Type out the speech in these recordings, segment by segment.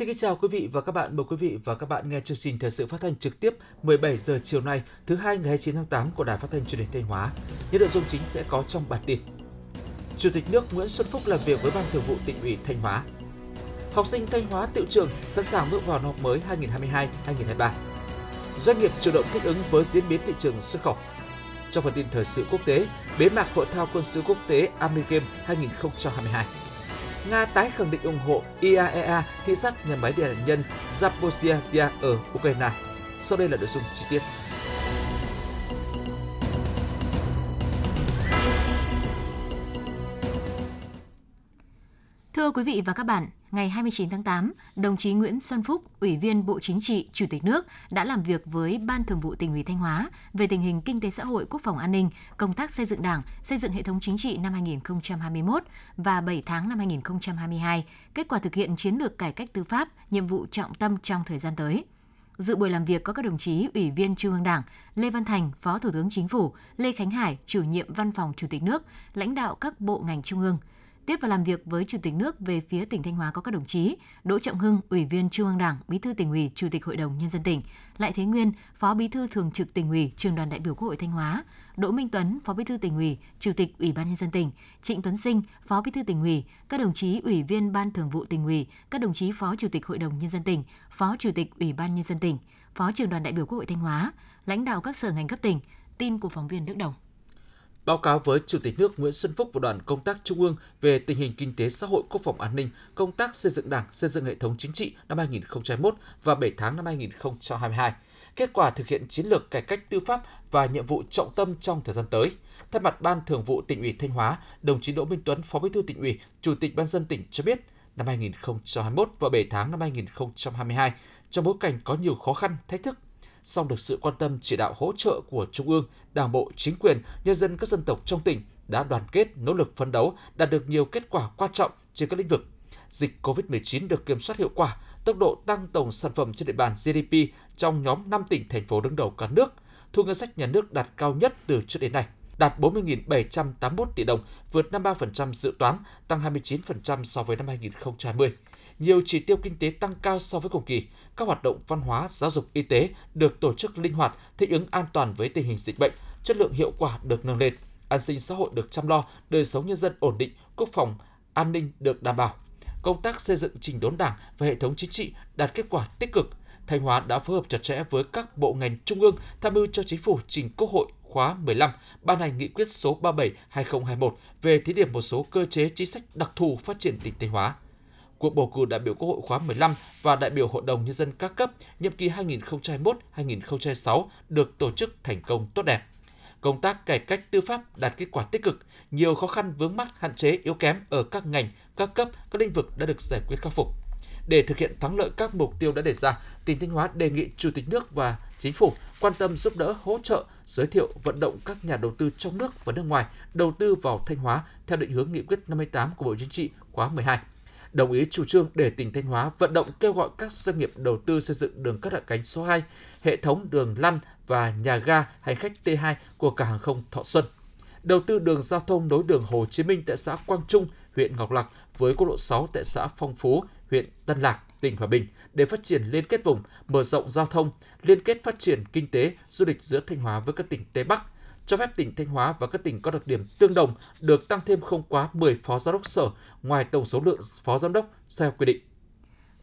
Xin kính chào quý vị và các bạn. Mời quý vị và các bạn nghe chương trình thời sự phát thanh trực tiếp 17 giờ chiều nay, thứ hai ngày 29 tháng 8 của Đài Phát thanh Truyền hình Thanh Hóa. Những nội dung chính sẽ có trong bản tin. Chủ tịch nước Nguyễn Xuân Phúc làm việc với Ban Thường vụ Tỉnh ủy Thanh Hóa. Học sinh Thanh Hóa tự trường sẵn sàng bước vào năm học mới 2022-2023. Doanh nghiệp chủ động thích ứng với diễn biến thị trường xuất khẩu. Trong phần tin thời sự quốc tế, bế mạc hội thao quân sự quốc tế Army Game 2022. Nga tái khẳng định ủng hộ IAEA thị sát nhà máy điện hạt nhân Zaporizhia ở Ukraine. Sau đây là nội dung chi tiết. Thưa quý vị và các bạn, ngày 29 tháng 8, đồng chí Nguyễn Xuân Phúc, Ủy viên Bộ Chính trị, Chủ tịch nước đã làm việc với Ban Thường vụ tỉnh ủy Thanh Hóa về tình hình kinh tế xã hội, quốc phòng an ninh, công tác xây dựng Đảng, xây dựng hệ thống chính trị năm 2021 và 7 tháng năm 2022, kết quả thực hiện chiến lược cải cách tư pháp, nhiệm vụ trọng tâm trong thời gian tới. Dự buổi làm việc có các đồng chí Ủy viên Trung ương Đảng, Lê Văn Thành, Phó Thủ tướng Chính phủ, Lê Khánh Hải, Chủ nhiệm Văn phòng Chủ tịch nước, lãnh đạo các bộ ngành trung ương – Tiếp và làm việc với Chủ tịch nước về phía tỉnh Thanh Hóa có các đồng chí Đỗ Trọng Hưng, Ủy viên Trung ương Đảng, Bí thư tỉnh ủy, Chủ tịch Hội đồng nhân dân tỉnh, Lại Thế Nguyên, Phó Bí thư Thường trực tỉnh ủy, Trường đoàn đại biểu Quốc hội Thanh Hóa, Đỗ Minh Tuấn, Phó Bí thư tỉnh ủy, Chủ tịch Ủy ban nhân dân tỉnh, Trịnh Tuấn Sinh, Phó Bí thư tỉnh ủy, các đồng chí Ủy viên Ban Thường vụ tỉnh ủy, các đồng chí Phó Chủ tịch Hội đồng nhân dân tỉnh, Phó Chủ tịch Ủy ban nhân dân tỉnh, Phó Trường đoàn đại biểu Quốc hội Thanh Hóa, lãnh đạo các sở ngành cấp tỉnh. Tin của phóng viên Đức Đồng báo cáo với Chủ tịch nước Nguyễn Xuân Phúc và đoàn công tác Trung ương về tình hình kinh tế xã hội, quốc phòng an ninh, công tác xây dựng Đảng, xây dựng hệ thống chính trị năm 2021 và 7 tháng năm 2022, kết quả thực hiện chiến lược cải cách tư pháp và nhiệm vụ trọng tâm trong thời gian tới. Thay mặt Ban Thường vụ Tỉnh ủy Thanh Hóa, đồng chí Đỗ Minh Tuấn, Phó Bí thư Tỉnh ủy, Chủ tịch Ban dân tỉnh cho biết, năm 2021 và 7 tháng năm 2022, trong bối cảnh có nhiều khó khăn, thách thức, song được sự quan tâm chỉ đạo hỗ trợ của Trung ương, Đảng bộ, chính quyền, nhân dân các dân tộc trong tỉnh đã đoàn kết, nỗ lực phấn đấu, đạt được nhiều kết quả quan trọng trên các lĩnh vực. Dịch COVID-19 được kiểm soát hiệu quả, tốc độ tăng tổng sản phẩm trên địa bàn GDP trong nhóm 5 tỉnh thành phố đứng đầu cả nước, thu ngân sách nhà nước đạt cao nhất từ trước đến nay, đạt 40.781 tỷ đồng, vượt 53% dự toán, tăng 29% so với năm 2020 nhiều chỉ tiêu kinh tế tăng cao so với cùng kỳ. Các hoạt động văn hóa, giáo dục, y tế được tổ chức linh hoạt, thích ứng an toàn với tình hình dịch bệnh, chất lượng hiệu quả được nâng lên, an sinh xã hội được chăm lo, đời sống nhân dân ổn định, quốc phòng, an ninh được đảm bảo. Công tác xây dựng trình đốn Đảng và hệ thống chính trị đạt kết quả tích cực. Thanh Hóa đã phối hợp chặt chẽ với các bộ ngành trung ương tham mưu cho chính phủ trình Quốc hội khóa 15 ban hành nghị quyết số 37/2021 về thí điểm một số cơ chế chính sách đặc thù phát triển tỉnh Thanh Hóa cuộc bầu cử đại biểu Quốc hội khóa 15 và đại biểu Hội đồng Nhân dân các cấp nhiệm kỳ 2021-2026 được tổ chức thành công tốt đẹp. Công tác cải cách tư pháp đạt kết quả tích cực, nhiều khó khăn vướng mắc hạn chế yếu kém ở các ngành, các cấp, các lĩnh vực đã được giải quyết khắc phục. Để thực hiện thắng lợi các mục tiêu đã đề ra, tỉnh Thanh Hóa đề nghị Chủ tịch nước và Chính phủ quan tâm giúp đỡ, hỗ trợ, giới thiệu, vận động các nhà đầu tư trong nước và nước ngoài đầu tư vào Thanh Hóa theo định hướng nghị quyết 58 của Bộ Chính trị khóa 12 đồng ý chủ trương để tỉnh Thanh Hóa vận động kêu gọi các doanh nghiệp đầu tư xây dựng đường cất hạ cánh số 2, hệ thống đường lăn và nhà ga hành khách T2 của cảng hàng không Thọ Xuân. Đầu tư đường giao thông nối đường Hồ Chí Minh tại xã Quang Trung, huyện Ngọc Lặc với quốc lộ 6 tại xã Phong Phú, huyện Tân Lạc, tỉnh Hòa Bình để phát triển liên kết vùng, mở rộng giao thông, liên kết phát triển kinh tế, du lịch giữa Thanh Hóa với các tỉnh Tây Bắc – cho phép tỉnh Thanh Hóa và các tỉnh có đặc điểm tương đồng được tăng thêm không quá 10 phó giám đốc sở ngoài tổng số lượng phó giám đốc theo quy định.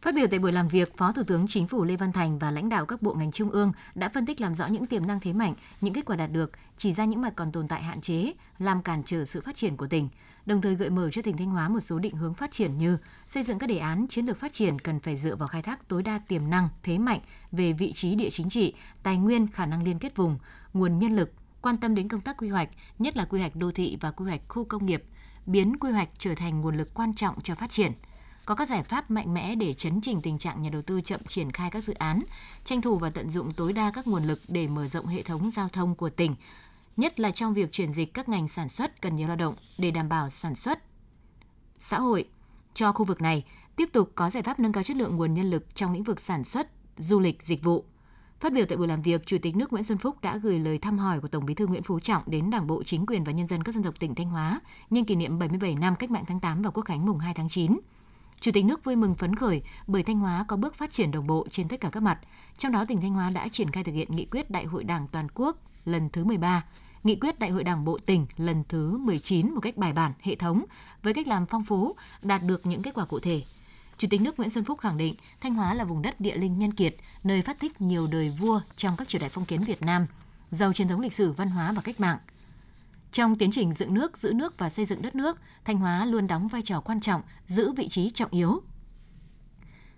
Phát biểu tại buổi làm việc, Phó Thủ tướng Chính phủ Lê Văn Thành và lãnh đạo các bộ ngành trung ương đã phân tích làm rõ những tiềm năng thế mạnh, những kết quả đạt được, chỉ ra những mặt còn tồn tại hạn chế, làm cản trở sự phát triển của tỉnh, đồng thời gợi mở cho tỉnh Thanh Hóa một số định hướng phát triển như xây dựng các đề án chiến lược phát triển cần phải dựa vào khai thác tối đa tiềm năng, thế mạnh về vị trí địa chính trị, tài nguyên, khả năng liên kết vùng, nguồn nhân lực, quan tâm đến công tác quy hoạch, nhất là quy hoạch đô thị và quy hoạch khu công nghiệp, biến quy hoạch trở thành nguồn lực quan trọng cho phát triển. Có các giải pháp mạnh mẽ để chấn chỉnh tình trạng nhà đầu tư chậm triển khai các dự án, tranh thủ và tận dụng tối đa các nguồn lực để mở rộng hệ thống giao thông của tỉnh, nhất là trong việc chuyển dịch các ngành sản xuất cần nhiều lao động để đảm bảo sản xuất xã hội cho khu vực này, tiếp tục có giải pháp nâng cao chất lượng nguồn nhân lực trong lĩnh vực sản xuất, du lịch, dịch vụ – Phát biểu tại buổi làm việc, Chủ tịch nước Nguyễn Xuân Phúc đã gửi lời thăm hỏi của Tổng Bí thư Nguyễn Phú Trọng đến Đảng bộ, chính quyền và nhân dân các dân tộc tỉnh Thanh Hóa nhân kỷ niệm 77 năm Cách mạng tháng 8 và Quốc khánh mùng 2 tháng 9. Chủ tịch nước vui mừng phấn khởi bởi Thanh Hóa có bước phát triển đồng bộ trên tất cả các mặt. Trong đó tỉnh Thanh Hóa đã triển khai thực hiện nghị quyết Đại hội Đảng toàn quốc lần thứ 13, nghị quyết Đại hội Đảng bộ tỉnh lần thứ 19 một cách bài bản, hệ thống với cách làm phong phú, đạt được những kết quả cụ thể. Chủ tịch nước Nguyễn Xuân Phúc khẳng định Thanh Hóa là vùng đất địa linh nhân kiệt, nơi phát thích nhiều đời vua trong các triều đại phong kiến Việt Nam, giàu truyền thống lịch sử văn hóa và cách mạng. Trong tiến trình dựng nước, giữ nước và xây dựng đất nước, Thanh Hóa luôn đóng vai trò quan trọng, giữ vị trí trọng yếu.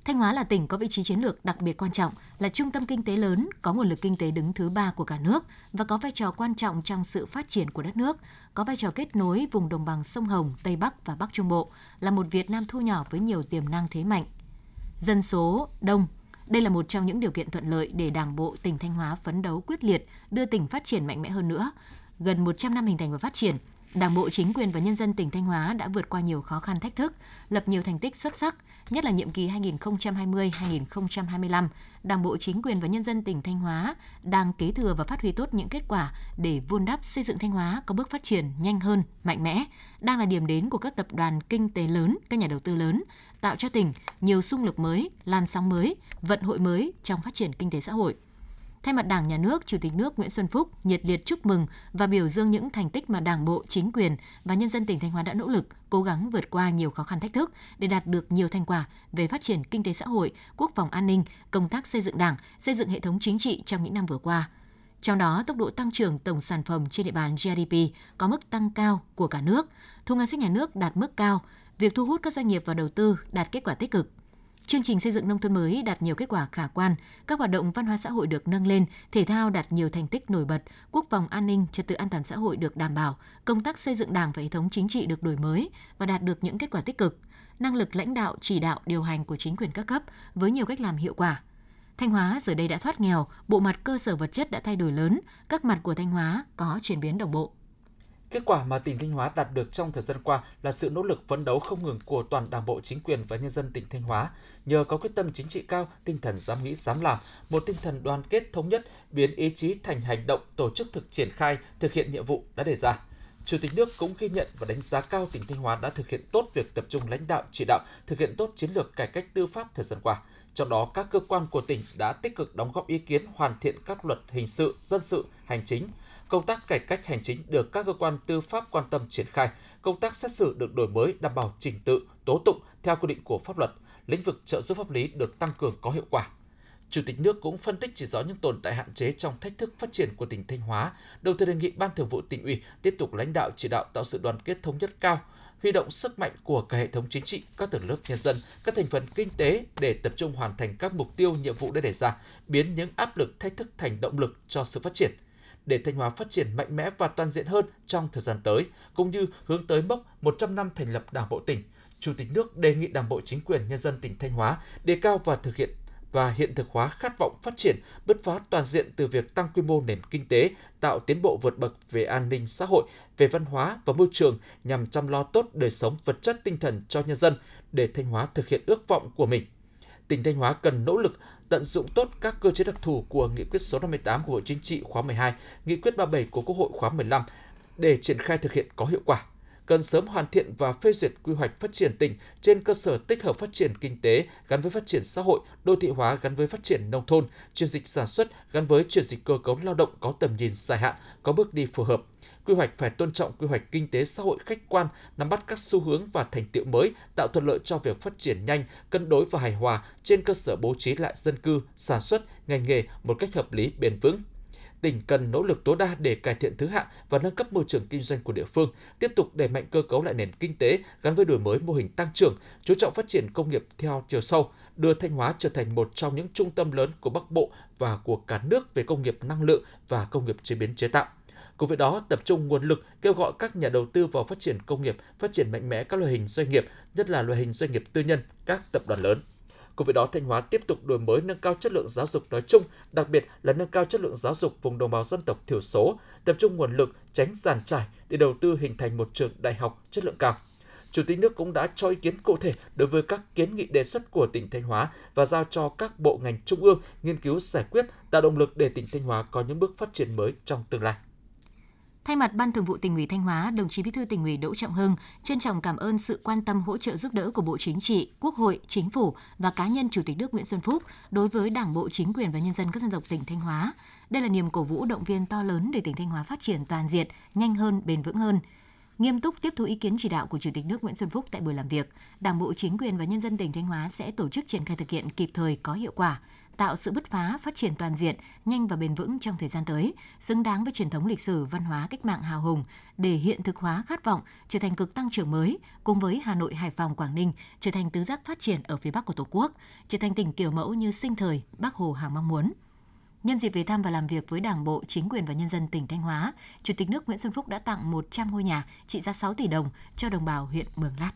Thanh Hóa là tỉnh có vị trí chiến lược đặc biệt quan trọng, là trung tâm kinh tế lớn, có nguồn lực kinh tế đứng thứ ba của cả nước và có vai trò quan trọng trong sự phát triển của đất nước, có vai trò kết nối vùng đồng bằng sông Hồng, Tây Bắc và Bắc Trung Bộ, là một Việt Nam thu nhỏ với nhiều tiềm năng thế mạnh. Dân số đông, đây là một trong những điều kiện thuận lợi để Đảng bộ tỉnh Thanh Hóa phấn đấu quyết liệt, đưa tỉnh phát triển mạnh mẽ hơn nữa, gần 100 năm hình thành và phát triển, Đảng bộ, chính quyền và nhân dân tỉnh Thanh Hóa đã vượt qua nhiều khó khăn thách thức, lập nhiều thành tích xuất sắc, nhất là nhiệm kỳ 2020-2025, Đảng bộ, chính quyền và nhân dân tỉnh Thanh Hóa đang kế thừa và phát huy tốt những kết quả để vun đắp xây dựng Thanh Hóa có bước phát triển nhanh hơn, mạnh mẽ, đang là điểm đến của các tập đoàn kinh tế lớn, các nhà đầu tư lớn, tạo cho tỉnh nhiều xung lực mới, làn sóng mới, vận hội mới trong phát triển kinh tế xã hội. Thay mặt Đảng, Nhà nước, Chủ tịch nước Nguyễn Xuân Phúc nhiệt liệt chúc mừng và biểu dương những thành tích mà Đảng bộ, chính quyền và nhân dân tỉnh Thanh Hóa đã nỗ lực, cố gắng vượt qua nhiều khó khăn thách thức để đạt được nhiều thành quả về phát triển kinh tế xã hội, quốc phòng an ninh, công tác xây dựng Đảng, xây dựng hệ thống chính trị trong những năm vừa qua. Trong đó, tốc độ tăng trưởng tổng sản phẩm trên địa bàn GDP có mức tăng cao của cả nước, thu ngân sách nhà nước đạt mức cao, việc thu hút các doanh nghiệp vào đầu tư đạt kết quả tích cực. Chương trình xây dựng nông thôn mới đạt nhiều kết quả khả quan, các hoạt động văn hóa xã hội được nâng lên, thể thao đạt nhiều thành tích nổi bật, quốc phòng an ninh, trật tự an toàn xã hội được đảm bảo, công tác xây dựng Đảng và hệ thống chính trị được đổi mới và đạt được những kết quả tích cực. Năng lực lãnh đạo, chỉ đạo, điều hành của chính quyền các cấp với nhiều cách làm hiệu quả. Thanh Hóa giờ đây đã thoát nghèo, bộ mặt cơ sở vật chất đã thay đổi lớn, các mặt của Thanh Hóa có chuyển biến đồng bộ. Kết quả mà tỉnh Thanh Hóa đạt được trong thời gian qua là sự nỗ lực phấn đấu không ngừng của toàn Đảng bộ, chính quyền và nhân dân tỉnh Thanh Hóa. Nhờ có quyết tâm chính trị cao, tinh thần dám nghĩ, dám làm, một tinh thần đoàn kết thống nhất, biến ý chí thành hành động, tổ chức thực triển khai, thực hiện nhiệm vụ đã đề ra. Chủ tịch nước cũng ghi nhận và đánh giá cao tỉnh Thanh Hóa đã thực hiện tốt việc tập trung lãnh đạo chỉ đạo, thực hiện tốt chiến lược cải cách tư pháp thời gian qua. Trong đó, các cơ quan của tỉnh đã tích cực đóng góp ý kiến hoàn thiện các luật hình sự, dân sự, hành chính, công tác cải cách hành chính được các cơ quan tư pháp quan tâm triển khai, công tác xét xử được đổi mới đảm bảo trình tự, tố tụng theo quy định của pháp luật, lĩnh vực trợ giúp pháp lý được tăng cường có hiệu quả. Chủ tịch nước cũng phân tích chỉ rõ những tồn tại hạn chế trong thách thức phát triển của tỉnh Thanh Hóa, đồng thời đề nghị Ban Thường vụ tỉnh ủy tiếp tục lãnh đạo chỉ đạo tạo sự đoàn kết thống nhất cao, huy động sức mạnh của cả hệ thống chính trị, các tầng lớp nhân dân, các thành phần kinh tế để tập trung hoàn thành các mục tiêu nhiệm vụ đã đề ra, biến những áp lực thách thức thành động lực cho sự phát triển – để Thanh Hóa phát triển mạnh mẽ và toàn diện hơn trong thời gian tới, cũng như hướng tới mốc 100 năm thành lập Đảng bộ tỉnh. Chủ tịch nước đề nghị Đảng bộ chính quyền nhân dân tỉnh Thanh Hóa đề cao và thực hiện và hiện thực hóa khát vọng phát triển bứt phá toàn diện từ việc tăng quy mô nền kinh tế, tạo tiến bộ vượt bậc về an ninh xã hội, về văn hóa và môi trường nhằm chăm lo tốt đời sống vật chất tinh thần cho nhân dân để Thanh Hóa thực hiện ước vọng của mình. Tỉnh Thanh Hóa cần nỗ lực tận dụng tốt các cơ chế đặc thù của Nghị quyết số 58 của Bộ Chính trị khóa 12, Nghị quyết 37 của Quốc hội khóa 15 để triển khai thực hiện có hiệu quả. Cần sớm hoàn thiện và phê duyệt quy hoạch phát triển tỉnh trên cơ sở tích hợp phát triển kinh tế gắn với phát triển xã hội, đô thị hóa gắn với phát triển nông thôn, chuyển dịch sản xuất gắn với chuyển dịch cơ cấu lao động có tầm nhìn dài hạn, có bước đi phù hợp Quy hoạch phải tôn trọng quy hoạch kinh tế xã hội khách quan, nắm bắt các xu hướng và thành tiệu mới, tạo thuận lợi cho việc phát triển nhanh, cân đối và hài hòa trên cơ sở bố trí lại dân cư, sản xuất, ngành nghề một cách hợp lý, bền vững tỉnh cần nỗ lực tối đa để cải thiện thứ hạng và nâng cấp môi trường kinh doanh của địa phương, tiếp tục đẩy mạnh cơ cấu lại nền kinh tế gắn với đổi mới mô hình tăng trưởng, chú trọng phát triển công nghiệp theo chiều sâu, đưa Thanh Hóa trở thành một trong những trung tâm lớn của Bắc Bộ và của cả nước về công nghiệp năng lượng và công nghiệp chế biến chế tạo. Cùng với đó, tập trung nguồn lực kêu gọi các nhà đầu tư vào phát triển công nghiệp, phát triển mạnh mẽ các loại hình doanh nghiệp, nhất là loại hình doanh nghiệp tư nhân, các tập đoàn lớn. Cùng với đó, Thanh Hóa tiếp tục đổi mới nâng cao chất lượng giáo dục nói chung, đặc biệt là nâng cao chất lượng giáo dục vùng đồng bào dân tộc thiểu số, tập trung nguồn lực tránh giàn trải để đầu tư hình thành một trường đại học chất lượng cao. Chủ tịch nước cũng đã cho ý kiến cụ thể đối với các kiến nghị đề xuất của tỉnh Thanh Hóa và giao cho các bộ ngành trung ương nghiên cứu giải quyết, tạo động lực để tỉnh Thanh Hóa có những bước phát triển mới trong tương lai. Thay mặt Ban Thường vụ tỉnh ủy Thanh Hóa, đồng chí Bí thư tỉnh ủy Đỗ Trọng Hưng trân trọng cảm ơn sự quan tâm hỗ trợ giúp đỡ của Bộ Chính trị, Quốc hội, Chính phủ và cá nhân Chủ tịch nước Nguyễn Xuân Phúc đối với Đảng bộ, chính quyền và nhân dân các dân tộc tỉnh Thanh Hóa. Đây là niềm cổ vũ động viên to lớn để tỉnh Thanh Hóa phát triển toàn diện, nhanh hơn, bền vững hơn nghiêm túc tiếp thu ý kiến chỉ đạo của Chủ tịch nước Nguyễn Xuân Phúc tại buổi làm việc, Đảng bộ chính quyền và nhân dân tỉnh Thanh Hóa sẽ tổ chức triển khai thực hiện kịp thời có hiệu quả, tạo sự bứt phá, phát triển toàn diện, nhanh và bền vững trong thời gian tới, xứng đáng với truyền thống lịch sử văn hóa cách mạng hào hùng để hiện thực hóa khát vọng trở thành cực tăng trưởng mới, cùng với Hà Nội, Hải Phòng, Quảng Ninh trở thành tứ giác phát triển ở phía Bắc của Tổ quốc, trở thành tỉnh kiểu mẫu như sinh thời Bác Hồ hàng mong muốn. Nhân dịp về thăm và làm việc với Đảng bộ, chính quyền và nhân dân tỉnh Thanh Hóa, Chủ tịch nước Nguyễn Xuân Phúc đã tặng 100 ngôi nhà trị giá 6 tỷ đồng cho đồng bào huyện Mường Lát.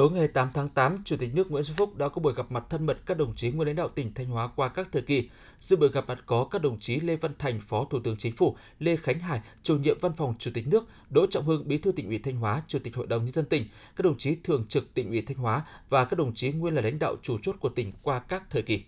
Tối ngày 8 tháng 8, Chủ tịch nước Nguyễn Xuân Phúc đã có buổi gặp mặt thân mật các đồng chí nguyên lãnh đạo tỉnh Thanh Hóa qua các thời kỳ. Dự buổi gặp mặt có các đồng chí Lê Văn Thành, Phó Thủ tướng Chính phủ, Lê Khánh Hải, Chủ nhiệm Văn phòng Chủ tịch nước, Đỗ Trọng Hưng, Bí thư tỉnh ủy Thanh Hóa, Chủ tịch Hội đồng nhân dân tỉnh, các đồng chí thường trực tỉnh ủy Thanh Hóa và các đồng chí nguyên là lãnh đạo chủ chốt của tỉnh qua các thời kỳ.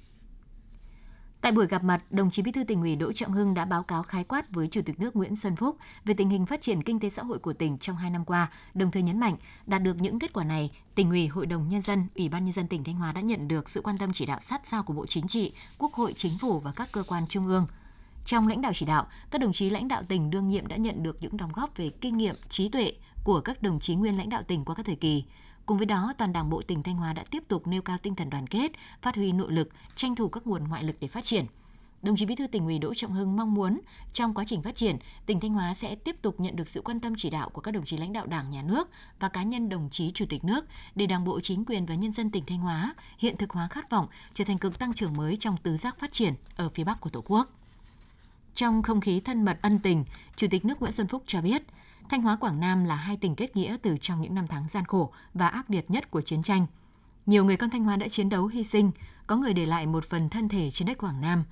Tại buổi gặp mặt, đồng chí Bí thư tỉnh ủy Đỗ Trọng Hưng đã báo cáo khái quát với Chủ tịch nước Nguyễn Xuân Phúc về tình hình phát triển kinh tế xã hội của tỉnh trong 2 năm qua, đồng thời nhấn mạnh đạt được những kết quả này, tỉnh ủy, Hội đồng nhân dân, Ủy ban nhân dân tỉnh Thanh Hóa đã nhận được sự quan tâm chỉ đạo sát sao của Bộ Chính trị, Quốc hội, Chính phủ và các cơ quan trung ương. Trong lãnh đạo chỉ đạo, các đồng chí lãnh đạo tỉnh đương nhiệm đã nhận được những đóng góp về kinh nghiệm, trí tuệ của các đồng chí nguyên lãnh đạo tỉnh qua các thời kỳ. Cùng với đó, toàn Đảng bộ tỉnh Thanh Hóa đã tiếp tục nêu cao tinh thần đoàn kết, phát huy nội lực, tranh thủ các nguồn ngoại lực để phát triển. Đồng chí Bí thư tỉnh ủy Đỗ Trọng Hưng mong muốn trong quá trình phát triển, tỉnh Thanh Hóa sẽ tiếp tục nhận được sự quan tâm chỉ đạo của các đồng chí lãnh đạo Đảng, Nhà nước và cá nhân đồng chí Chủ tịch nước để Đảng bộ chính quyền và nhân dân tỉnh Thanh Hóa hiện thực hóa khát vọng trở thành cực tăng trưởng mới trong tứ giác phát triển ở phía Bắc của Tổ quốc. Trong không khí thân mật ân tình, Chủ tịch nước Nguyễn Xuân Phúc cho biết, Thanh Hóa Quảng Nam là hai tỉnh kết nghĩa từ trong những năm tháng gian khổ và ác liệt nhất của chiến tranh. Nhiều người con Thanh Hóa đã chiến đấu hy sinh, có người để lại một phần thân thể trên đất Quảng Nam.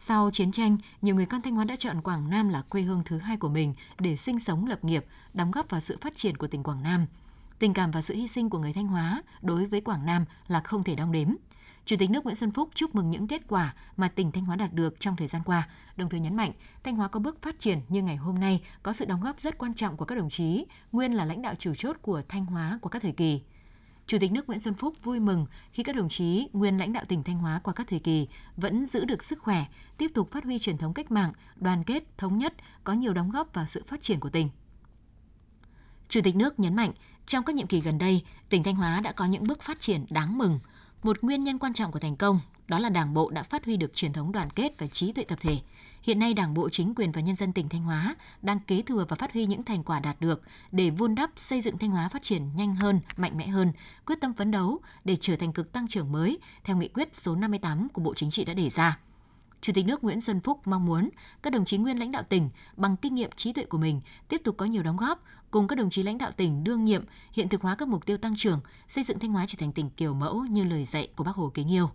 Sau chiến tranh, nhiều người con Thanh Hóa đã chọn Quảng Nam là quê hương thứ hai của mình để sinh sống lập nghiệp, đóng góp vào sự phát triển của tỉnh Quảng Nam. Tình cảm và sự hy sinh của người Thanh Hóa đối với Quảng Nam là không thể đong đếm. Chủ tịch nước Nguyễn Xuân Phúc chúc mừng những kết quả mà tỉnh Thanh Hóa đạt được trong thời gian qua, đồng thời nhấn mạnh Thanh Hóa có bước phát triển như ngày hôm nay có sự đóng góp rất quan trọng của các đồng chí, nguyên là lãnh đạo chủ chốt của Thanh Hóa qua các thời kỳ. Chủ tịch nước Nguyễn Xuân Phúc vui mừng khi các đồng chí nguyên lãnh đạo tỉnh Thanh Hóa qua các thời kỳ vẫn giữ được sức khỏe, tiếp tục phát huy truyền thống cách mạng, đoàn kết, thống nhất, có nhiều đóng góp vào sự phát triển của tỉnh. Chủ tịch nước nhấn mạnh, trong các nhiệm kỳ gần đây, tỉnh Thanh Hóa đã có những bước phát triển đáng mừng – một nguyên nhân quan trọng của thành công đó là Đảng bộ đã phát huy được truyền thống đoàn kết và trí tuệ tập thể. Hiện nay Đảng bộ chính quyền và nhân dân tỉnh Thanh Hóa đang kế thừa và phát huy những thành quả đạt được để vun đắp xây dựng Thanh Hóa phát triển nhanh hơn, mạnh mẽ hơn, quyết tâm phấn đấu để trở thành cực tăng trưởng mới theo nghị quyết số 58 của Bộ Chính trị đã đề ra. Chủ tịch nước Nguyễn Xuân Phúc mong muốn các đồng chí nguyên lãnh đạo tỉnh bằng kinh nghiệm trí tuệ của mình tiếp tục có nhiều đóng góp cùng các đồng chí lãnh đạo tỉnh đương nhiệm hiện thực hóa các mục tiêu tăng trưởng, xây dựng Thanh Hóa trở thành tỉnh kiểu mẫu như lời dạy của Bác Hồ kính yêu.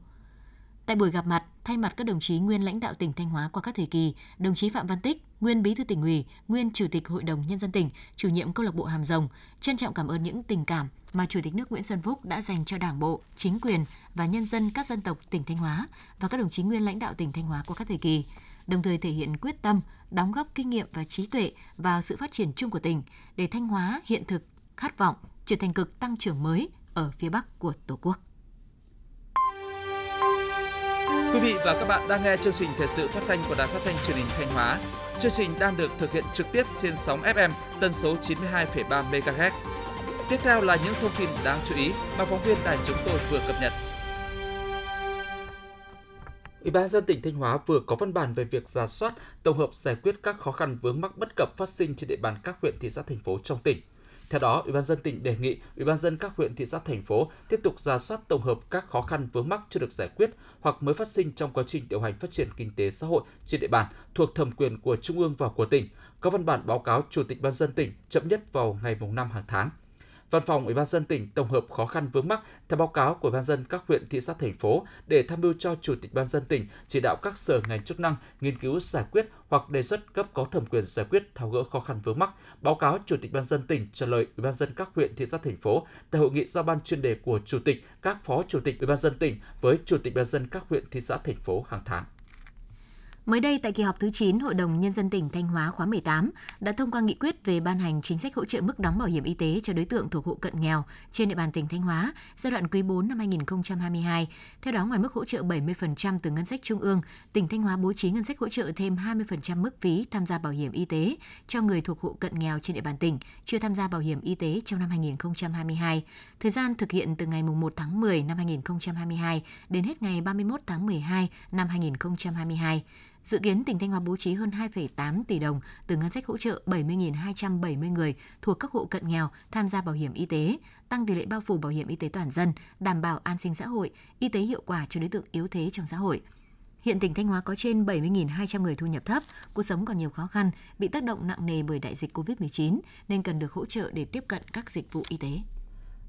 Tại buổi gặp mặt, thay mặt các đồng chí nguyên lãnh đạo tỉnh Thanh Hóa qua các thời kỳ, đồng chí Phạm Văn Tích, nguyên Bí thư tỉnh ủy, nguyên Chủ tịch Hội đồng nhân dân tỉnh, chủ nhiệm câu lạc bộ Hàm Rồng, trân trọng cảm ơn những tình cảm mà Chủ tịch nước Nguyễn Xuân Phúc đã dành cho Đảng bộ, chính quyền và nhân dân các dân tộc tỉnh Thanh Hóa và các đồng chí nguyên lãnh đạo tỉnh Thanh Hóa qua các thời kỳ, đồng thời thể hiện quyết tâm đóng góp kinh nghiệm và trí tuệ vào sự phát triển chung của tỉnh để Thanh Hóa hiện thực khát vọng trở thành cực tăng trưởng mới ở phía Bắc của Tổ quốc. Quý vị và các bạn đang nghe chương trình thời sự phát thanh của Đài Phát thanh Truyền hình Thanh Hóa. Chương trình đang được thực hiện trực tiếp trên sóng FM tần số 92,3 MHz. Tiếp theo là những thông tin đáng chú ý mà phóng viên đài chúng tôi vừa cập nhật. Ủy ban dân tỉnh Thanh Hóa vừa có văn bản về việc ra soát, tổng hợp giải quyết các khó khăn vướng mắc bất cập phát sinh trên địa bàn các huyện, thị xã, thành phố trong tỉnh. Theo đó, Ủy ban dân tỉnh đề nghị Ủy ban dân các huyện, thị xã, thành phố tiếp tục ra soát tổng hợp các khó khăn vướng mắc chưa được giải quyết hoặc mới phát sinh trong quá trình điều hành phát triển kinh tế xã hội trên địa bàn thuộc thẩm quyền của Trung ương và của tỉnh. Có văn bản báo cáo Chủ tịch ban dân tỉnh chậm nhất vào ngày mùng 5 hàng tháng. Văn phòng Ủy ban dân tỉnh tổng hợp khó khăn vướng mắc theo báo cáo của ban dân các huyện, thị xã, thành phố để tham mưu cho Chủ tịch ban dân tỉnh chỉ đạo các sở ngành chức năng nghiên cứu giải quyết hoặc đề xuất cấp có thẩm quyền giải quyết tháo gỡ khó khăn vướng mắc, báo cáo Chủ tịch ban dân tỉnh trả lời Ủy ban dân các huyện, thị xã, thành phố tại hội nghị giao ban chuyên đề của Chủ tịch, các phó Chủ tịch Ủy ban dân tỉnh với Chủ tịch ban dân các huyện, thị xã, thành phố hàng tháng. Mới đây tại kỳ họp thứ 9, Hội đồng Nhân dân tỉnh Thanh Hóa khóa 18 đã thông qua nghị quyết về ban hành chính sách hỗ trợ mức đóng bảo hiểm y tế cho đối tượng thuộc hộ cận nghèo trên địa bàn tỉnh Thanh Hóa giai đoạn quý 4 năm 2022. Theo đó, ngoài mức hỗ trợ 70% từ ngân sách trung ương, tỉnh Thanh Hóa bố trí ngân sách hỗ trợ thêm 20% mức phí tham gia bảo hiểm y tế cho người thuộc hộ cận nghèo trên địa bàn tỉnh chưa tham gia bảo hiểm y tế trong năm 2022. Thời gian thực hiện từ ngày 1 tháng 10 năm 2022 đến hết ngày 31 tháng 12 năm 2022. Dự kiến tỉnh Thanh Hóa bố trí hơn 2,8 tỷ đồng từ ngân sách hỗ trợ 70.270 người thuộc các hộ cận nghèo tham gia bảo hiểm y tế, tăng tỷ lệ bao phủ bảo hiểm y tế toàn dân, đảm bảo an sinh xã hội, y tế hiệu quả cho đối tượng yếu thế trong xã hội. Hiện tỉnh Thanh Hóa có trên 70.200 người thu nhập thấp, cuộc sống còn nhiều khó khăn, bị tác động nặng nề bởi đại dịch COVID-19 nên cần được hỗ trợ để tiếp cận các dịch vụ y tế.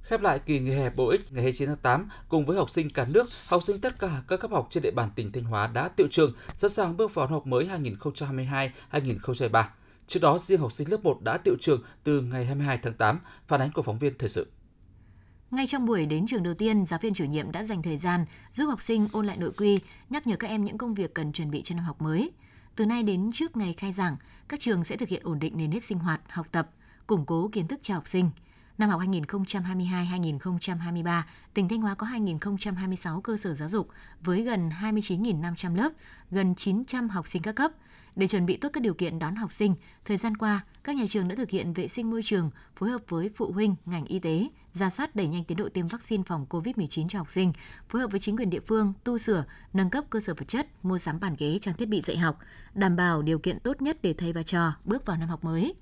Khép lại kỳ nghỉ hè bổ ích ngày 29 tháng 8, cùng với học sinh cả nước, học sinh tất cả các cấp học trên địa bàn tỉnh Thanh Hóa đã tiệu trường, sẵn sàng bước vào học mới 2022-2023. Trước đó, riêng học sinh lớp 1 đã tiệu trường từ ngày 22 tháng 8, phản ánh của phóng viên thời sự. Ngay trong buổi đến trường đầu tiên, giáo viên chủ nhiệm đã dành thời gian giúp học sinh ôn lại nội quy, nhắc nhở các em những công việc cần chuẩn bị cho năm học mới. Từ nay đến trước ngày khai giảng, các trường sẽ thực hiện ổn định nền nếp sinh hoạt, học tập, củng cố kiến thức cho học sinh – Năm học 2022-2023, tỉnh Thanh Hóa có 2.026 cơ sở giáo dục với gần 29.500 lớp, gần 900 học sinh các cấp. Để chuẩn bị tốt các điều kiện đón học sinh, thời gian qua, các nhà trường đã thực hiện vệ sinh môi trường, phối hợp với phụ huynh, ngành y tế, ra soát đẩy nhanh tiến độ tiêm vaccine phòng COVID-19 cho học sinh, phối hợp với chính quyền địa phương, tu sửa, nâng cấp cơ sở vật chất, mua sắm bàn ghế trang thiết bị dạy học, đảm bảo điều kiện tốt nhất để thầy và trò bước vào năm học mới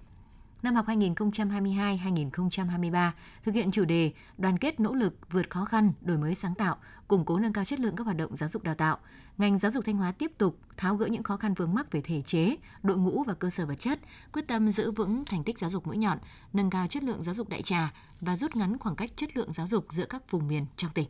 năm học 2022-2023 thực hiện chủ đề đoàn kết nỗ lực vượt khó khăn, đổi mới sáng tạo, củng cố nâng cao chất lượng các hoạt động giáo dục đào tạo. Ngành giáo dục Thanh Hóa tiếp tục tháo gỡ những khó khăn vướng mắc về thể chế, đội ngũ và cơ sở vật chất, quyết tâm giữ vững thành tích giáo dục mũi nhọn, nâng cao chất lượng giáo dục đại trà và rút ngắn khoảng cách chất lượng giáo dục giữa các vùng miền trong tỉnh.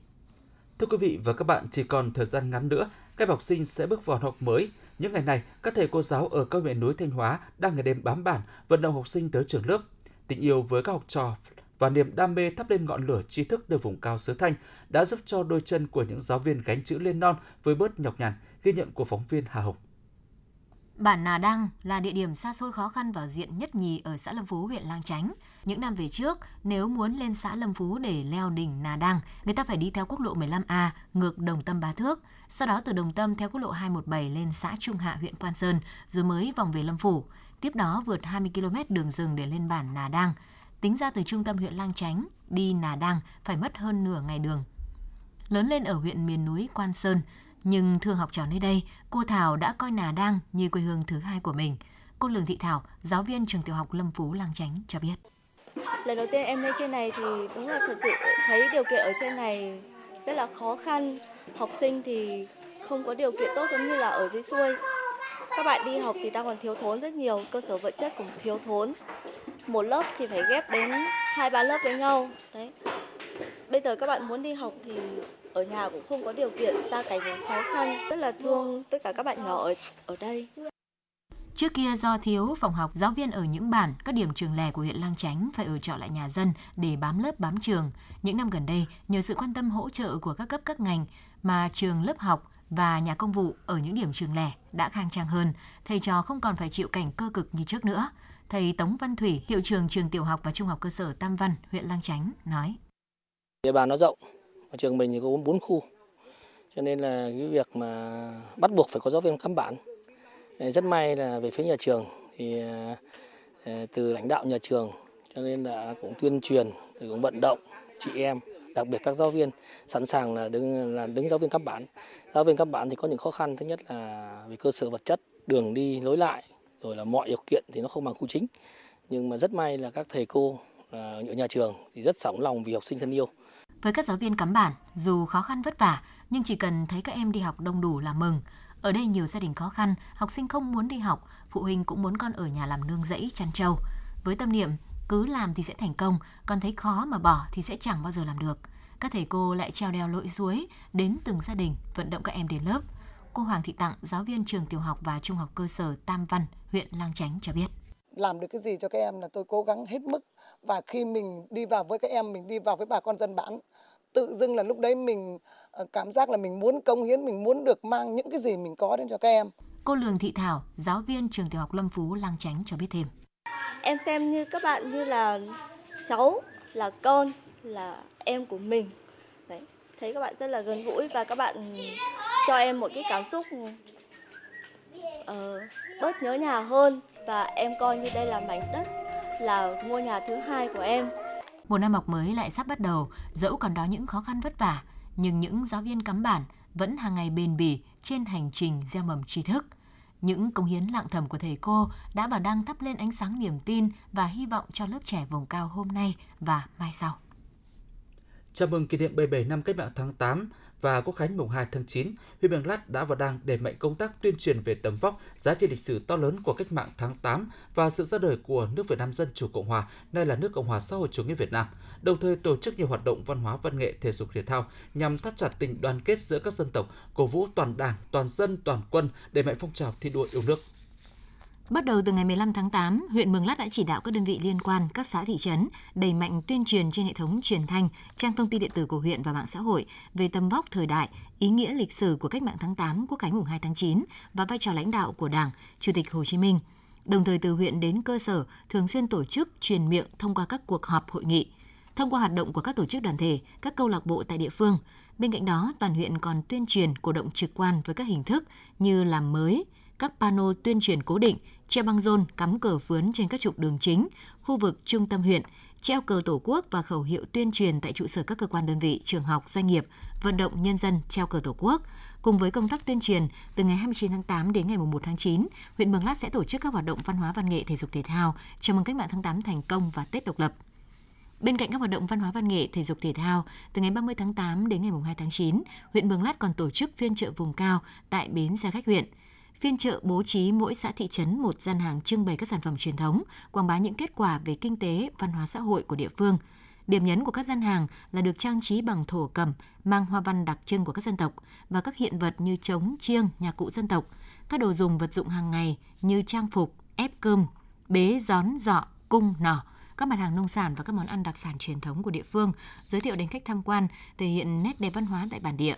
Thưa quý vị và các bạn, chỉ còn thời gian ngắn nữa, các học sinh sẽ bước vào học mới. Những ngày này, các thầy cô giáo ở các huyện núi Thanh Hóa đang ngày đêm bám bản vận động học sinh tới trường lớp. Tình yêu với các học trò và niềm đam mê thắp lên ngọn lửa tri thức nơi vùng cao xứ Thanh đã giúp cho đôi chân của những giáo viên gánh chữ lên non với bớt nhọc nhằn, ghi nhận của phóng viên Hà Hồng. Bản Nà Đăng là địa điểm xa xôi khó khăn và diện nhất nhì ở xã Lâm Phú, huyện Lang Chánh. Những năm về trước, nếu muốn lên xã Lâm Phú để leo đỉnh Nà Đăng, người ta phải đi theo quốc lộ 15A ngược Đồng Tâm Bá Thước, sau đó từ Đồng Tâm theo quốc lộ 217 lên xã Trung Hạ, huyện Quan Sơn, rồi mới vòng về Lâm Phủ. Tiếp đó vượt 20 km đường rừng để lên bản Nà Đăng. Tính ra từ trung tâm huyện Lang Chánh, đi Nà Đăng phải mất hơn nửa ngày đường. Lớn lên ở huyện miền núi Quan Sơn, nhưng thương học trò nơi đây, cô Thảo đã coi Nà đang như quê hương thứ hai của mình. Cô Lường Thị Thảo, giáo viên trường tiểu học Lâm Phú Lang Chánh cho biết. Lần đầu tiên em lên trên này thì đúng là thật sự thấy điều kiện ở trên này rất là khó khăn. Học sinh thì không có điều kiện tốt giống như là ở dưới xuôi. Các bạn đi học thì ta còn thiếu thốn rất nhiều, cơ sở vật chất cũng thiếu thốn. Một lớp thì phải ghép đến hai ba lớp với nhau. Đấy. Bây giờ các bạn muốn đi học thì ở nhà cũng không có điều kiện, gia cảnh cũng khó khăn. Rất là thương tất cả các bạn nhỏ ở ở đây. Trước kia do thiếu phòng học, giáo viên ở những bản, các điểm trường lẻ của huyện Lang Chánh phải ở trọ lại nhà dân để bám lớp bám trường. Những năm gần đây, nhờ sự quan tâm hỗ trợ của các cấp các ngành mà trường lớp học và nhà công vụ ở những điểm trường lẻ đã khang trang hơn, thầy trò không còn phải chịu cảnh cơ cực như trước nữa. Thầy Tống Văn Thủy, hiệu trường trường tiểu học và trung học cơ sở Tam Văn, huyện Lang Chánh nói: Địa bàn nó rộng, trường mình thì có bốn khu. Cho nên là cái việc mà bắt buộc phải có giáo viên cắm bản. Rất may là về phía nhà trường thì à, à, từ lãnh đạo nhà trường, cho nên là cũng tuyên truyền cũng vận động chị em, đặc biệt các giáo viên, sẵn sàng là đứng là đứng giáo viên cấp bản. Giáo viên cấp bản thì có những khó khăn, thứ nhất là về cơ sở vật chất, đường đi lối lại, rồi là mọi điều kiện thì nó không bằng khu chính. Nhưng mà rất may là các thầy cô à, ở nhà trường thì rất sẵn lòng vì học sinh thân yêu với các giáo viên cắm bản dù khó khăn vất vả nhưng chỉ cần thấy các em đi học đông đủ là mừng ở đây nhiều gia đình khó khăn, học sinh không muốn đi học, phụ huynh cũng muốn con ở nhà làm nương rẫy, chăn trâu. Với tâm niệm cứ làm thì sẽ thành công, còn thấy khó mà bỏ thì sẽ chẳng bao giờ làm được. Các thầy cô lại treo đeo lội suối đến từng gia đình vận động các em đến lớp. Cô Hoàng Thị Tặng, giáo viên trường tiểu học và trung học cơ sở Tam Văn, huyện Lang Chánh cho biết. Làm được cái gì cho các em là tôi cố gắng hết mức và khi mình đi vào với các em, mình đi vào với bà con dân bản, tự dưng là lúc đấy mình Ờ, cảm giác là mình muốn công hiến mình muốn được mang những cái gì mình có đến cho các em Cô Lường Thị Thảo, giáo viên trường tiểu học Lâm Phú Lang Chánh cho biết thêm. Em xem như các bạn như là cháu, là con, là em của mình. Đấy, thấy các bạn rất là gần gũi và các bạn cho em một cái cảm xúc uh, bớt nhớ nhà hơn và em coi như đây là mảnh đất là ngôi nhà thứ hai của em. Một năm học mới lại sắp bắt đầu, dẫu còn đó những khó khăn vất vả, nhưng những giáo viên cắm bản vẫn hàng ngày bền bỉ trên hành trình gieo mầm tri thức. Những công hiến lặng thầm của thầy cô đã và đang thắp lên ánh sáng niềm tin và hy vọng cho lớp trẻ vùng cao hôm nay và mai sau. Chào mừng kỷ niệm 77 năm cách mạng tháng 8 và Quốc khánh mùng 2 tháng 9, huyện Mường Lát đã và đang đẩy mạnh công tác tuyên truyền về tầm vóc, giá trị lịch sử to lớn của cách mạng tháng 8 và sự ra đời của nước Việt Nam Dân Chủ Cộng Hòa, nay là nước Cộng hòa xã hội chủ nghĩa Việt Nam, đồng thời tổ chức nhiều hoạt động văn hóa văn nghệ thể dục thể thao nhằm thắt chặt tình đoàn kết giữa các dân tộc, cổ vũ toàn đảng, toàn dân, toàn quân đẩy mạnh phong trào thi đua yêu nước. Bắt đầu từ ngày 15 tháng 8, huyện Mường Lát đã chỉ đạo các đơn vị liên quan, các xã thị trấn đẩy mạnh tuyên truyền trên hệ thống truyền thanh, trang thông tin điện tử của huyện và mạng xã hội về tầm vóc thời đại, ý nghĩa lịch sử của cách mạng tháng 8, quốc khánh mùng 2 tháng 9 và vai trò lãnh đạo của Đảng, Chủ tịch Hồ Chí Minh. Đồng thời từ huyện đến cơ sở thường xuyên tổ chức truyền miệng thông qua các cuộc họp hội nghị, thông qua hoạt động của các tổ chức đoàn thể, các câu lạc bộ tại địa phương. Bên cạnh đó, toàn huyện còn tuyên truyền cổ động trực quan với các hình thức như làm mới, các pano tuyên truyền cố định, treo băng rôn cắm cờ phướn trên các trục đường chính, khu vực trung tâm huyện, treo cờ tổ quốc và khẩu hiệu tuyên truyền tại trụ sở các cơ quan đơn vị, trường học, doanh nghiệp, vận động nhân dân treo cờ tổ quốc. Cùng với công tác tuyên truyền, từ ngày 29 tháng 8 đến ngày 1 tháng 9, huyện Mường Lát sẽ tổ chức các hoạt động văn hóa văn nghệ thể dục thể thao chào mừng cách mạng tháng 8 thành công và Tết độc lập. Bên cạnh các hoạt động văn hóa văn nghệ, thể dục thể thao, từ ngày 30 tháng 8 đến ngày 2 tháng 9, huyện Mường Lát còn tổ chức phiên chợ vùng cao tại bến xe khách huyện – Phiên chợ bố trí mỗi xã thị trấn một gian hàng trưng bày các sản phẩm truyền thống, quảng bá những kết quả về kinh tế, văn hóa xã hội của địa phương. Điểm nhấn của các gian hàng là được trang trí bằng thổ cẩm, mang hoa văn đặc trưng của các dân tộc và các hiện vật như trống, chiêng, nhạc cụ dân tộc, các đồ dùng vật dụng hàng ngày như trang phục, ép cơm, bế, gión, dọ, cung, nỏ, các mặt hàng nông sản và các món ăn đặc sản truyền thống của địa phương, giới thiệu đến khách tham quan, thể hiện nét đẹp văn hóa tại bản địa.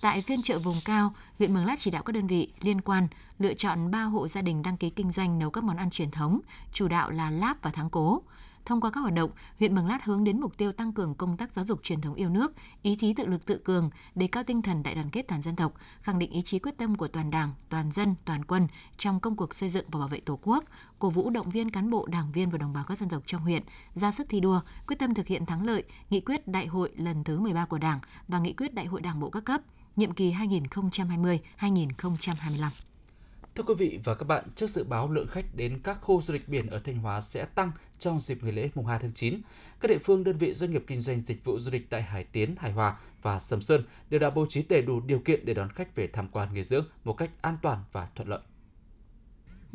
Tại phiên chợ vùng cao, huyện Mường Lát chỉ đạo các đơn vị liên quan lựa chọn 3 hộ gia đình đăng ký kinh doanh nấu các món ăn truyền thống, chủ đạo là láp và thắng cố. Thông qua các hoạt động, huyện Mường Lát hướng đến mục tiêu tăng cường công tác giáo dục truyền thống yêu nước, ý chí tự lực tự cường, đề cao tinh thần đại đoàn kết toàn dân tộc, khẳng định ý chí quyết tâm của toàn Đảng, toàn dân, toàn quân trong công cuộc xây dựng và bảo vệ Tổ quốc, cổ vũ động viên cán bộ, đảng viên và đồng bào các dân tộc trong huyện ra sức thi đua, quyết tâm thực hiện thắng lợi nghị quyết đại hội lần thứ 13 của Đảng và nghị quyết đại hội Đảng bộ các cấp – nhiệm kỳ 2020-2025. Thưa quý vị và các bạn, trước dự báo lượng khách đến các khu du lịch biển ở Thanh Hóa sẽ tăng trong dịp nghỉ lễ mùng 2 tháng 9, các địa phương, đơn vị doanh nghiệp kinh doanh dịch vụ du lịch tại Hải Tiến, Hải Hòa và Sầm Sơn đều đã bố trí đầy đủ điều kiện để đón khách về tham quan nghỉ dưỡng một cách an toàn và thuận lợi.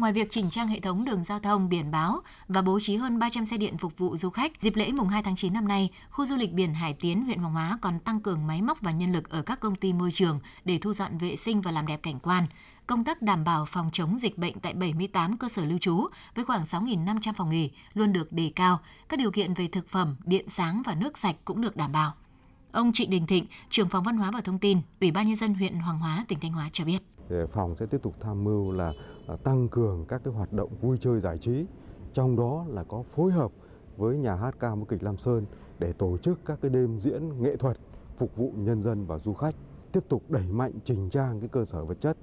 Ngoài việc chỉnh trang hệ thống đường giao thông, biển báo và bố trí hơn 300 xe điện phục vụ du khách, dịp lễ mùng 2 tháng 9 năm nay, khu du lịch biển Hải Tiến, huyện Hoàng Hóa còn tăng cường máy móc và nhân lực ở các công ty môi trường để thu dọn vệ sinh và làm đẹp cảnh quan. Công tác đảm bảo phòng chống dịch bệnh tại 78 cơ sở lưu trú với khoảng 6.500 phòng nghỉ luôn được đề cao. Các điều kiện về thực phẩm, điện sáng và nước sạch cũng được đảm bảo. Ông Trịnh Đình Thịnh, trưởng phòng văn hóa và thông tin, Ủy ban nhân dân huyện Hoàng Hóa, tỉnh Thanh Hóa cho biết. Phòng sẽ tiếp tục tham mưu là à, tăng cường các cái hoạt động vui chơi giải trí, trong đó là có phối hợp với nhà hát ca múa kịch Lam Sơn để tổ chức các cái đêm diễn nghệ thuật phục vụ nhân dân và du khách, tiếp tục đẩy mạnh chỉnh trang cái cơ sở vật chất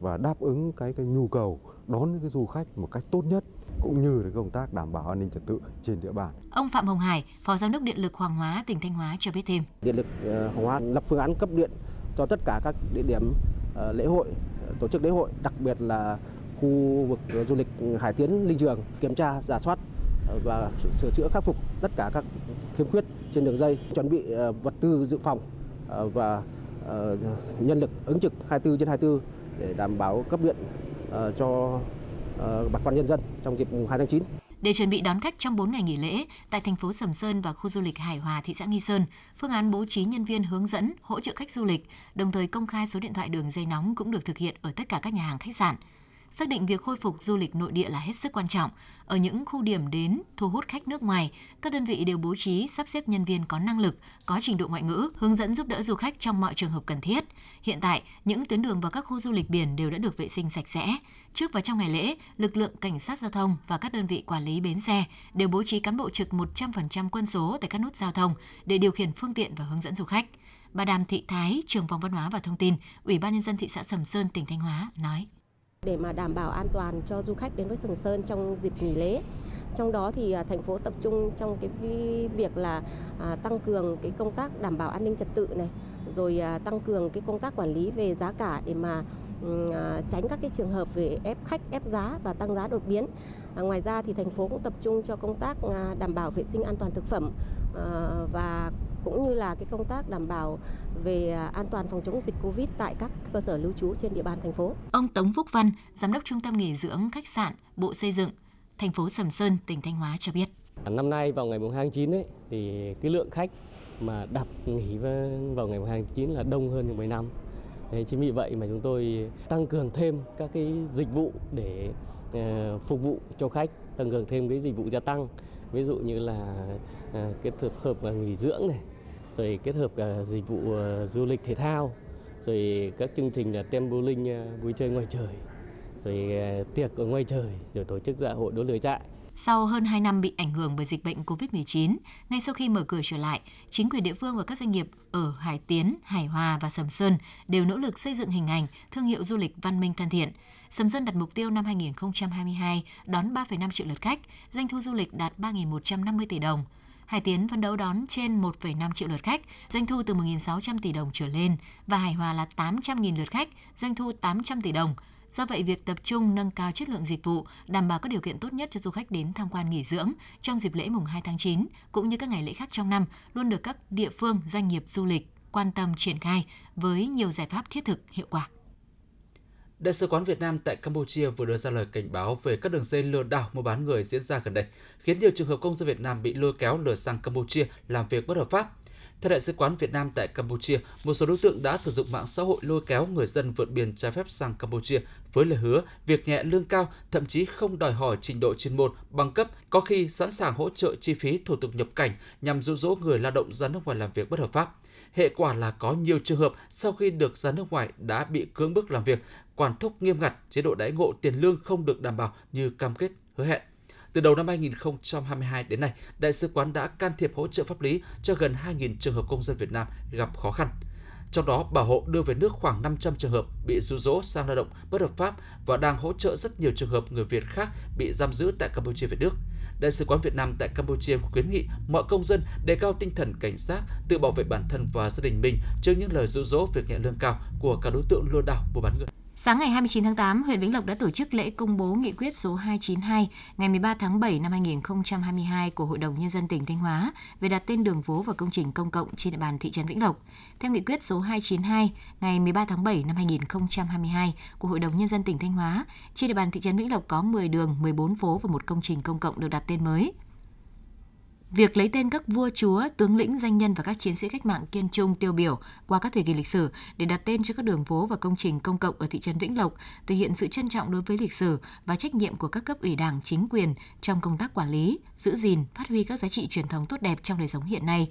và đáp ứng cái cái nhu cầu đón những cái du khách một cách tốt nhất cũng như là công tác đảm bảo an ninh trật tự trên địa bàn. Ông Phạm Hồng Hải, Phó Giám đốc Điện lực Hoàng Hóa, tỉnh Thanh Hóa cho biết thêm. Điện lực ờ, Hoàng Hóa lập phương án cấp điện cho tất cả các địa điểm ờ, lễ hội, tổ chức lễ hội, đặc biệt là khu vực du lịch Hải Tiến Linh Trường kiểm tra, giả soát ờ, và sửa chữa khắc phục tất cả các khiếm khuyết trên đường dây, chuẩn bị ờ, vật tư dự phòng ờ, và nhân lực ứng trực 24 trên 24 để đảm bảo cấp điện cho bà con nhân dân trong dịp 2 tháng 9. Để chuẩn bị đón khách trong 4 ngày nghỉ lễ, tại thành phố Sầm Sơn và khu du lịch Hải Hòa, thị xã Nghi Sơn, phương án bố trí nhân viên hướng dẫn, hỗ trợ khách du lịch, đồng thời công khai số điện thoại đường dây nóng cũng được thực hiện ở tất cả các nhà hàng khách sạn xác định việc khôi phục du lịch nội địa là hết sức quan trọng. Ở những khu điểm đến thu hút khách nước ngoài, các đơn vị đều bố trí sắp xếp nhân viên có năng lực, có trình độ ngoại ngữ, hướng dẫn giúp đỡ du khách trong mọi trường hợp cần thiết. Hiện tại, những tuyến đường và các khu du lịch biển đều đã được vệ sinh sạch sẽ. Trước và trong ngày lễ, lực lượng cảnh sát giao thông và các đơn vị quản lý bến xe đều bố trí cán bộ trực 100% quân số tại các nút giao thông để điều khiển phương tiện và hướng dẫn du khách. Bà Đàm Thị Thái, trưởng phòng văn hóa và thông tin, Ủy ban nhân dân thị xã Sầm Sơn, tỉnh Thanh Hóa nói: để mà đảm bảo an toàn cho du khách đến với Sầm Sơn trong dịp nghỉ lễ. Trong đó thì à, thành phố tập trung trong cái việc là à, tăng cường cái công tác đảm bảo an ninh trật tự này, rồi à, tăng cường cái công tác quản lý về giá cả để mà tránh các cái trường hợp về ép khách, ép giá và tăng giá đột biến. ngoài ra thì thành phố cũng tập trung cho công tác đảm bảo vệ sinh an toàn thực phẩm và cũng như là cái công tác đảm bảo về à, an toàn phòng chống dịch Covid tại các cơ sở lưu trú trên địa bàn thành phố. Ông Tống Phúc Văn, giám đốc trung tâm nghỉ dưỡng khách sạn Bộ Xây dựng, thành phố Sầm Sơn, tỉnh Thanh Hóa cho biết. Năm nay vào ngày 2 tháng 9 ấy, thì cái lượng khách mà đặt nghỉ vào ngày 2 tháng 9 là đông hơn những mấy năm. Thế chính vì vậy mà chúng tôi tăng cường thêm các cái dịch vụ để uh, phục vụ cho khách, tăng cường thêm cái dịch vụ gia tăng. Ví dụ như là uh, kết hợp hợp nghỉ dưỡng này, rồi kết hợp cả dịch vụ ờ, du lịch thể thao, rồi các chương trình là tem bowling ờ, vui chơi ngoài trời, rồi ờ, tiệc ở ngoài trời, rồi tổ chức dạ hội đốt lửa trại. Sau hơn 2 năm bị ảnh hưởng bởi dịch bệnh COVID-19, ngay sau khi mở cửa trở lại, chính quyền địa phương và các doanh nghiệp ở Hải Tiến, Hải Hòa và Sầm Sơn đều nỗ lực xây dựng hình ảnh, thương hiệu du lịch văn minh thân thiện. Sầm Sơn đặt mục tiêu năm 2022 đón 3,5 triệu lượt khách, doanh thu du lịch đạt 3.150 tỷ đồng. Hải Tiến phấn đấu đón trên 1,5 triệu lượt khách, doanh thu từ 1.600 tỷ đồng trở lên và Hải Hòa là 800.000 lượt khách, doanh thu 800 tỷ đồng. Do vậy, việc tập trung nâng cao chất lượng dịch vụ, đảm bảo các điều kiện tốt nhất cho du khách đến tham quan nghỉ dưỡng trong dịp lễ mùng 2 tháng 9 cũng như các ngày lễ khác trong năm luôn được các địa phương, doanh nghiệp du lịch quan tâm triển khai với nhiều giải pháp thiết thực hiệu quả. Đại sứ quán Việt Nam tại Campuchia vừa đưa ra lời cảnh báo về các đường dây lừa đảo mua bán người diễn ra gần đây, khiến nhiều trường hợp công dân Việt Nam bị lôi kéo lừa sang Campuchia làm việc bất hợp pháp. Theo Đại sứ quán Việt Nam tại Campuchia, một số đối tượng đã sử dụng mạng xã hội lôi kéo người dân vượt biên trái phép sang Campuchia với lời hứa việc nhẹ lương cao, thậm chí không đòi hỏi trình độ chuyên môn, bằng cấp, có khi sẵn sàng hỗ trợ chi phí thủ tục nhập cảnh nhằm dụ dỗ người lao động ra nước ngoài làm việc bất hợp pháp. Hệ quả là có nhiều trường hợp sau khi được ra nước ngoài đã bị cưỡng bức làm việc quản thúc nghiêm ngặt, chế độ đãi ngộ tiền lương không được đảm bảo như cam kết hứa hẹn. Từ đầu năm 2022 đến nay, Đại sứ quán đã can thiệp hỗ trợ pháp lý cho gần 2.000 trường hợp công dân Việt Nam gặp khó khăn. Trong đó, bảo hộ đưa về nước khoảng 500 trường hợp bị rụ dỗ sang lao động bất hợp pháp và đang hỗ trợ rất nhiều trường hợp người Việt khác bị giam giữ tại Campuchia về nước. Đại sứ quán Việt Nam tại Campuchia khuyến nghị mọi công dân đề cao tinh thần cảnh giác, tự bảo vệ bản thân và gia đình mình trước những lời dụ dỗ việc nhẹ lương cao của các đối tượng lừa đảo mua bán người. Sáng ngày 29 tháng 8, huyện Vĩnh Lộc đã tổ chức lễ công bố nghị quyết số 292 ngày 13 tháng 7 năm 2022 của Hội đồng Nhân dân tỉnh Thanh Hóa về đặt tên đường phố và công trình công cộng trên địa bàn thị trấn Vĩnh Lộc. Theo nghị quyết số 292 ngày 13 tháng 7 năm 2022 của Hội đồng Nhân dân tỉnh Thanh Hóa, trên địa bàn thị trấn Vĩnh Lộc có 10 đường, 14 phố và một công trình công cộng được đặt tên mới. Việc lấy tên các vua chúa, tướng lĩnh, danh nhân và các chiến sĩ cách mạng kiên trung tiêu biểu qua các thời kỳ lịch sử để đặt tên cho các đường phố và công trình công cộng ở thị trấn Vĩnh Lộc thể hiện sự trân trọng đối với lịch sử và trách nhiệm của các cấp ủy đảng, chính quyền trong công tác quản lý, giữ gìn, phát huy các giá trị truyền thống tốt đẹp trong đời sống hiện nay.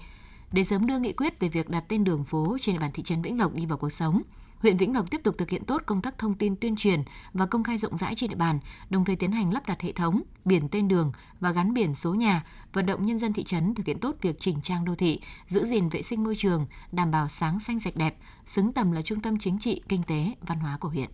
Để sớm đưa nghị quyết về việc đặt tên đường phố trên địa bàn thị trấn Vĩnh Lộc đi vào cuộc sống, huyện Vĩnh Lộc tiếp tục thực hiện tốt công tác thông tin tuyên truyền và công khai rộng rãi trên địa bàn, đồng thời tiến hành lắp đặt hệ thống biển tên đường và gắn biển số nhà, vận động nhân dân thị trấn thực hiện tốt việc chỉnh trang đô thị, giữ gìn vệ sinh môi trường, đảm bảo sáng xanh sạch đẹp, xứng tầm là trung tâm chính trị, kinh tế, văn hóa của huyện.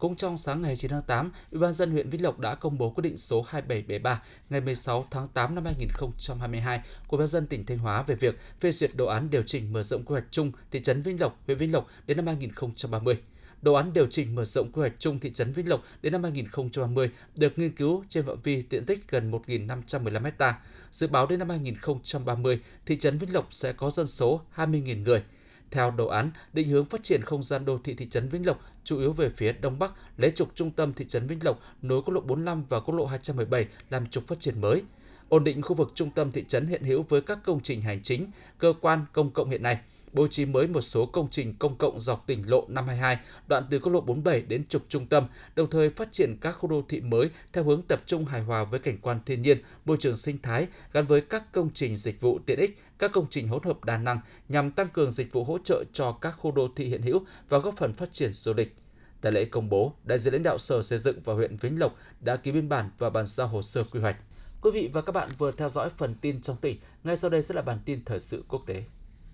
Cũng trong sáng ngày 9 tháng 8, Ủy ban dân huyện Vĩnh Lộc đã công bố quyết định số 2773 ngày 16 tháng 8 năm 2022 của Ban dân tỉnh Thanh Hóa về việc phê duyệt đồ án điều chỉnh mở rộng quy hoạch chung thị trấn Vĩnh Lộc, huyện Vĩnh Lộc đến năm 2030. Đồ án điều chỉnh mở rộng quy hoạch chung thị trấn Vĩnh Lộc đến năm 2030 được nghiên cứu trên phạm vi diện tích gần 1.515 ha. Dự báo đến năm 2030, thị trấn Vĩnh Lộc sẽ có dân số 20.000 người. Theo đồ án, định hướng phát triển không gian đô thị thị trấn Vĩnh Lộc chủ yếu về phía đông bắc, lấy trục trung tâm thị trấn Vĩnh Lộc nối quốc lộ 45 và quốc lộ 217 làm trục phát triển mới. Ổn định khu vực trung tâm thị trấn hiện hữu với các công trình hành chính, cơ quan công cộng hiện nay bố trí mới một số công trình công cộng dọc tỉnh lộ 522, đoạn từ quốc lộ 47 đến trục trung tâm, đồng thời phát triển các khu đô thị mới theo hướng tập trung hài hòa với cảnh quan thiên nhiên, môi trường sinh thái gắn với các công trình dịch vụ tiện ích, các công trình hỗn hợp đa năng nhằm tăng cường dịch vụ hỗ trợ cho các khu đô thị hiện hữu và góp phần phát triển du lịch. Tại lễ công bố, đại diện lãnh đạo Sở Xây dựng và huyện Vĩnh Lộc đã ký biên bản và bàn giao hồ sơ quy hoạch. Quý vị và các bạn vừa theo dõi phần tin trong tỉnh, ngay sau đây sẽ là bản tin thời sự quốc tế.